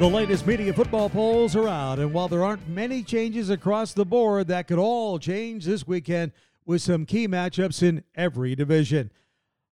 The latest media football polls are out, and while there aren't many changes across the board, that could all change this weekend with some key matchups in every division.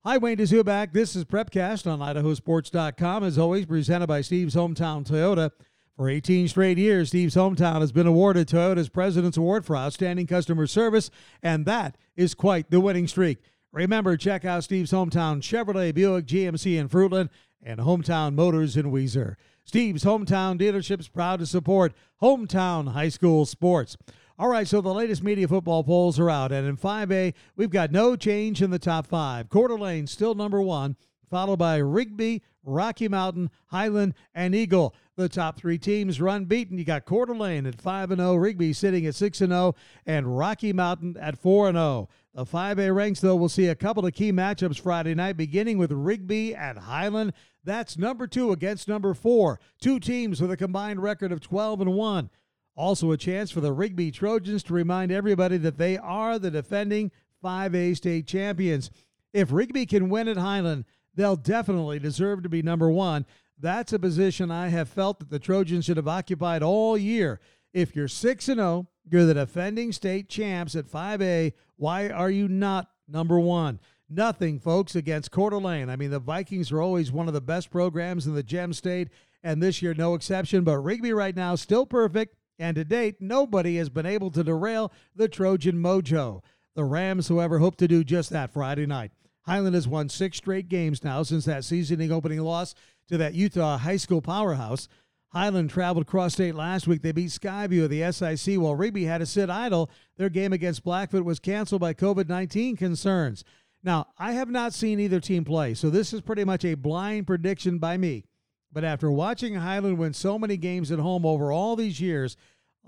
Hi, Wayne Dzubak. This is Prepcast on IdahoSports.com, as always, presented by Steve's Hometown Toyota. For 18 straight years, Steve's Hometown has been awarded Toyota's President's Award for Outstanding Customer Service, and that is quite the winning streak. Remember, check out Steve's Hometown Chevrolet, Buick, GMC in Fruitland, and Hometown Motors in Weiser. Steve's Hometown Dealership is proud to support hometown high school sports. All right, so the latest media football polls are out, and in 5A, we've got no change in the top five. Coeur d'Alene still number one, followed by Rigby, Rocky Mountain, Highland, and Eagle. The top three teams run beaten. You got Coeur d'Alene at 5 0, Rigby sitting at 6 0, and Rocky Mountain at 4 0. The 5A ranks, though, will see a couple of key matchups Friday night, beginning with Rigby at Highland. That's number two against number four. Two teams with a combined record of 12 and 1. Also, a chance for the Rigby Trojans to remind everybody that they are the defending 5A state champions. If Rigby can win at Highland, they'll definitely deserve to be number one. That's a position I have felt that the Trojans should have occupied all year. If you're 6 and 0, you're the defending state champs at 5A. Why are you not number one? nothing, folks, against Coeur d'Alene. I mean, the Vikings are always one of the best programs in the Gem State, and this year no exception. But Rigby right now still perfect, and to date, nobody has been able to derail the Trojan mojo. The Rams, however, hope to do just that Friday night. Highland has won six straight games now since that seasoning opening loss to that Utah high school powerhouse. Highland traveled cross state last week. They beat Skyview of the SIC while Rigby had to sit idle. Their game against Blackfoot was canceled by COVID 19 concerns. Now, I have not seen either team play, so this is pretty much a blind prediction by me. But after watching Highland win so many games at home over all these years,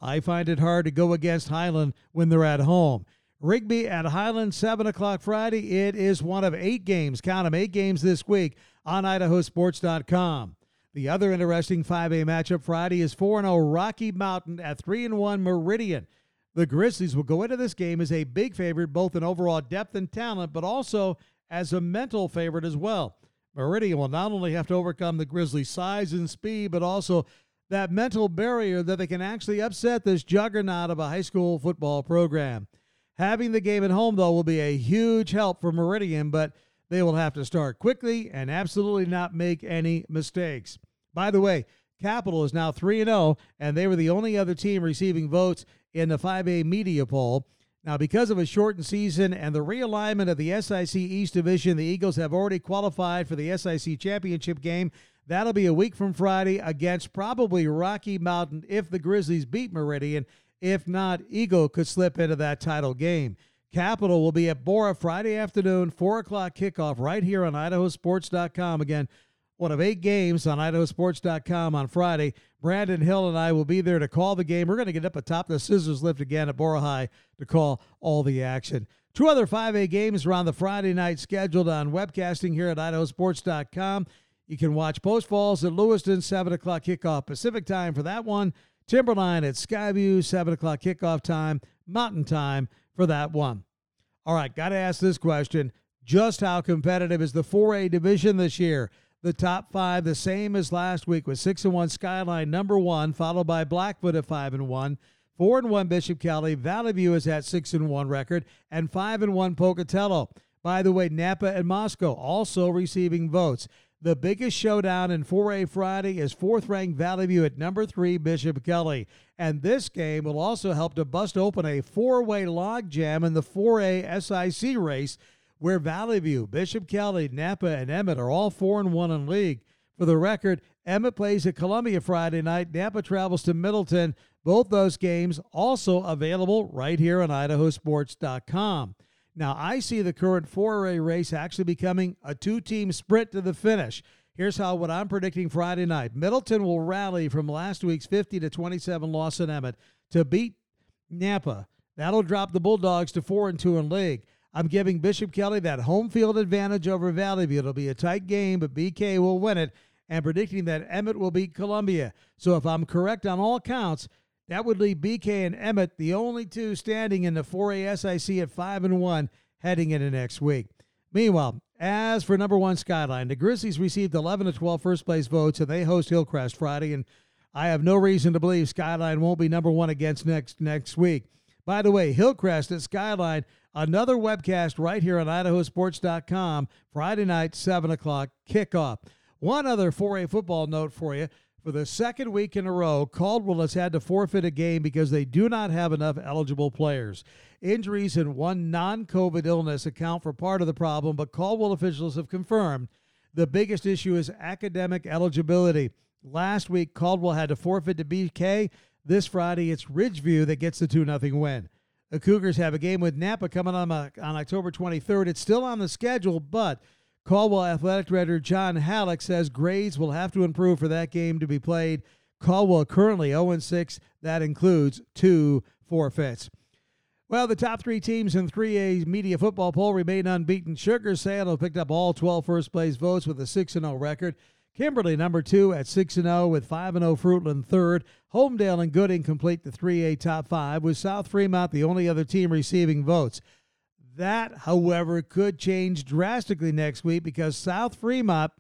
I find it hard to go against Highland when they're at home. Rigby at Highland, 7 o'clock Friday. It is one of eight games, count them, eight games this week on idahosports.com. The other interesting 5A matchup Friday is 4 0 Rocky Mountain at 3 1 Meridian. The Grizzlies will go into this game as a big favorite, both in overall depth and talent, but also as a mental favorite as well. Meridian will not only have to overcome the Grizzlies' size and speed, but also that mental barrier that they can actually upset this juggernaut of a high school football program. Having the game at home, though, will be a huge help for Meridian, but they will have to start quickly and absolutely not make any mistakes. By the way, Capital is now 3 0, and they were the only other team receiving votes in the 5A media poll. Now, because of a shortened season and the realignment of the SIC East Division, the Eagles have already qualified for the SIC championship game. That'll be a week from Friday against probably Rocky Mountain if the Grizzlies beat Meridian. If not, Eagle could slip into that title game. Capital will be at Borah Friday afternoon, 4 o'clock kickoff right here on idahosports.com. Again, one of eight games on idahosports.com on Friday. Brandon Hill and I will be there to call the game. We're going to get up atop the scissors lift again at Borah High to call all the action. Two other 5A games are on the Friday night scheduled on webcasting here at idahosports.com. You can watch Post Falls at Lewiston, 7 o'clock kickoff Pacific time for that one. Timberline at Skyview, 7 o'clock kickoff time, Mountain time for that one. All right, got to ask this question. Just how competitive is the 4A division this year? the top five the same as last week with six and one Skyline number one, followed by Blackfoot at five and one. Four and one Bishop Kelly. Valley View is at six and one record, and five and one Pocatello. By the way, Nampa and Moscow also receiving votes. The biggest showdown in 4A Friday is fourth ranked Valley View at number three, Bishop Kelly. And this game will also help to bust open a four way logjam in the 4A SIC race where Valley View, Bishop Kelly, Nampa, and Emmett are all 4 and 1 in league. For the record, Emmett plays at Columbia Friday night. Nampa travels to Middleton. Both those games also available right here on idahosports.com. Now, I see the current 4A race actually becoming a two team sprint to the finish. Here's how what I'm predicting Friday night. Middleton will rally from last week's 50 to 27 loss in Emmett to beat Nampa. That'll drop the Bulldogs to 4 and 2 in league. I'm giving Bishop Kelly that home field advantage over Valley View. It'll be a tight game, but BK will win it, and predicting that Emmett will beat Columbia. So if I'm correct on all counts, that would leave BK and Emmett the only two standing in the 4A SIC at 5 and 1 heading into next week. Meanwhile, as for number one Skyline, the Grizzlies received 11 to 12 first place votes, and they host Hillcrest Friday. And I have no reason to believe Skyline won't be number one against next next week. By the way, Hillcrest at Skyline, another webcast right here on idahosports.com, Friday night, 7 o'clock kickoff. One other 4A football note for you. For the second week in a row, Caldwell has had to forfeit a game because they do not have enough eligible players. Injuries and one non COVID illness account for part of the problem, but Caldwell officials have confirmed the biggest issue is academic eligibility. Last week, Caldwell had to forfeit to BK. This Friday, it's Ridgevue that gets the 2 0 win. The Cougars have a game with Nampa coming on, uh, on October 23rd. It's still on the schedule, but Caldwell Athletic Director John Halleck says grades will have to improve for that game to be played. Caldwell currently 0 6. That includes two forfeits. Well, the top three teams in 3A media football poll remain unbeaten. Sugar Salem picked up all 12 first place votes with a 6 0 record. Kimberly, number two, at 6 0 with 5 0 Fruitland third. Homedale and Gooding complete the 3A top five, with South Fremont the only other team receiving votes. That, however, could change drastically next week because South Fremont,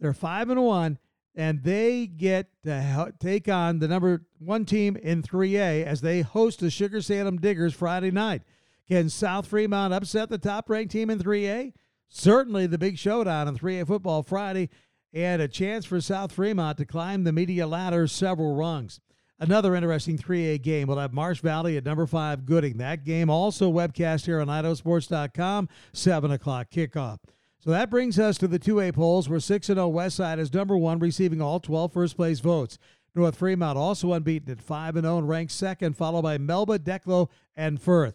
they're 5 and 1 and they get to take on the number 1 team in 3A as they host the Sugar Salem Diggers Friday night. Can South Fremont upset the top-ranked team in 3A? Certainly the big showdown in 3A football Friday and a chance for South Fremont to climb the media ladder several rungs. Another interesting 3A game. We'll have Marsh Valley at number five Gooding. That game also webcast here on idahosports.com, 7 o'clock kickoff. So that brings us to the 2A polls where 6 0 Westside is number one, receiving all 12 first place votes. North Fremont also unbeaten at 5 0 and ranked second, followed by Melba, Declo, and Firth.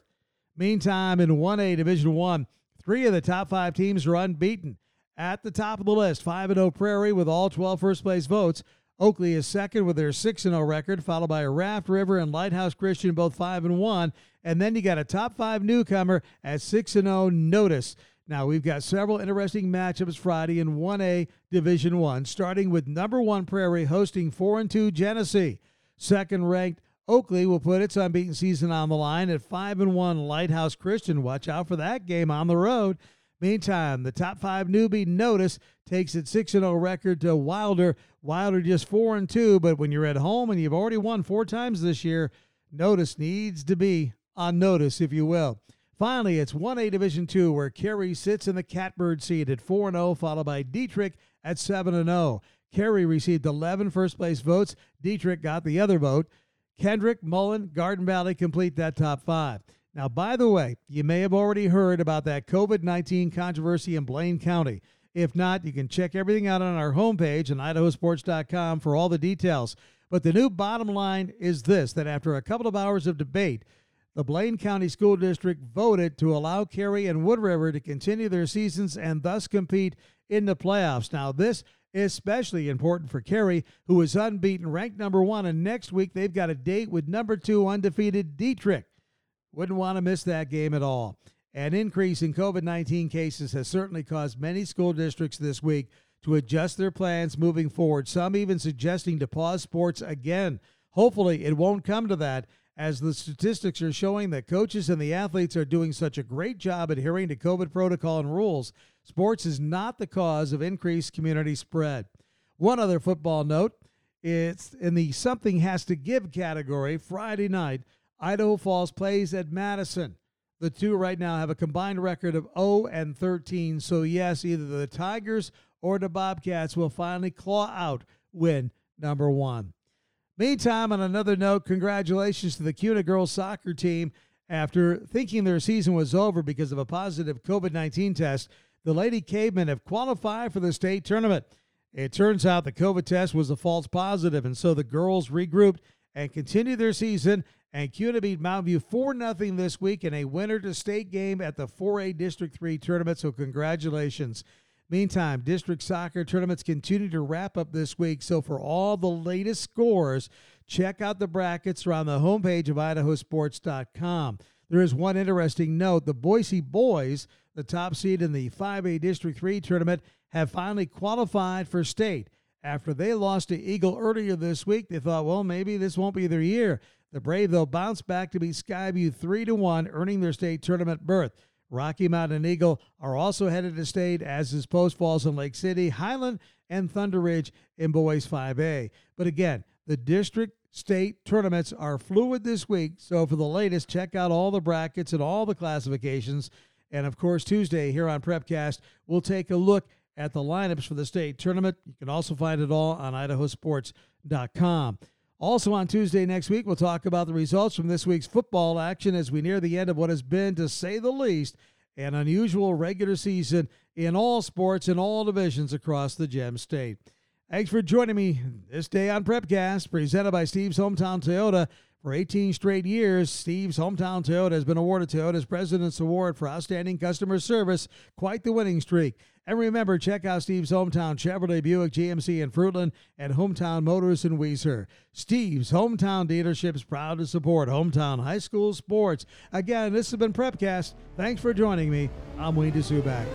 Meantime, in 1A Division 1, three of the top five teams are unbeaten. At the top of the list, 5 0 Prairie with all 12 first place votes. Oakley is second with their 6 0 record, followed by Raft River and Lighthouse Christian, both 5 and 1. And then you got a top five newcomer at 6 0 Notus. Now, we've got several interesting matchups Friday in 1A Division 1, starting with number one Prairie hosting 4 and 2 Genesee. Second ranked Oakley will put its unbeaten season on the line at 5 and 1 Lighthouse Christian. Watch out for that game on the road. Meantime, the top five newbie Notus takes its 6 0 record to Wilder. Wilder just 4 and 2, but when you're at home and you've already won four times this year, Notus needs to be on notice, if you will. Finally, it's 1A Division 2 where Carey sits in the catbird seat at 4 0, followed by Dietrich at 7 0. Carey received 11 first place votes. Dietrich got the other vote. Kendrick, Mullan, Garden Valley complete that top five. Now, by the way, you may have already heard about that COVID 19 controversy in Blaine County. If not, you can check everything out on our homepage on idahosports.com for all the details. But the new bottom line is this that after a couple of hours of debate, the Blaine County School District voted to allow Carey and Wood River to continue their seasons and thus compete in the playoffs. Now, this is especially important for Carey, who is unbeaten, ranked number one, and next week they've got a date with number two undefeated Dietrich. Wouldn't want to miss that game at all. An increase in COVID 19 cases has certainly caused many school districts this week to adjust their plans moving forward, some even suggesting to pause sports again. Hopefully, it won't come to that, as the statistics are showing that coaches and the athletes are doing such a great job adhering to COVID protocol and rules. Sports is not the cause of increased community spread. One other football note it's in the something has to give category Friday night. Idaho Falls plays at Madison. The two right now have a combined record of 0 and 13. So, yes, either the Tigers or the Bobcats will finally claw out win number one. Meantime, on another note, congratulations to the Kuna girls soccer team. After thinking their season was over because of a positive COVID 19 test, the Lady Kavemen have qualified for the state tournament. It turns out the COVID test was a false positive, and so the girls regrouped and continued their season and Kuna beat Mountain View 4 0 this week in a winner to state game at the 4A District 3 tournament. So, congratulations. Meantime, district soccer tournaments continue to wrap up this week. So, for all the latest scores, check out the brackets around the homepage of idahosports.com. There is one interesting note the Boise boys, the top seed in the 5A District 3 tournament, have finally qualified for state. After they lost to Eagle earlier this week, they thought, well, maybe this won't be their year. The Brave, though, bounced back to beat Skyview 3 to 1, earning their state tournament berth. Rocky Mountain Eagle are also headed to state, as is Post Falls and Lake City, Highland, and Thunder Ridge in Boys 5A. But again, The district state tournaments are fluid this week, so for the latest, check out all the brackets and all the classifications. And of course, Tuesday here on Prepcast, we'll take a look at the lineups for the state tournament. You can also find it all on idahosports.com. Also on Tuesday next week, we'll talk about the results from this week's football action as we near the end of what has been, to say the least, an unusual regular season in all sports in all divisions across the Gem State. Thanks for joining me this day on Prepcast, presented by Steve's Hometown Toyota. For 18 straight years, Steve's Hometown Toyota has been awarded Toyota's President's Award for Outstanding Customer Service. Quite the winning streak. And remember, check out Steve's Hometown Chevrolet Buick GMC in Fruitland and Hometown Motors in Weiser. Steve's Hometown Dealership is proud to support Hometown High School sports. Again, this has been Prepcast. Thanks for joining me. I'm Wayne Dzubak.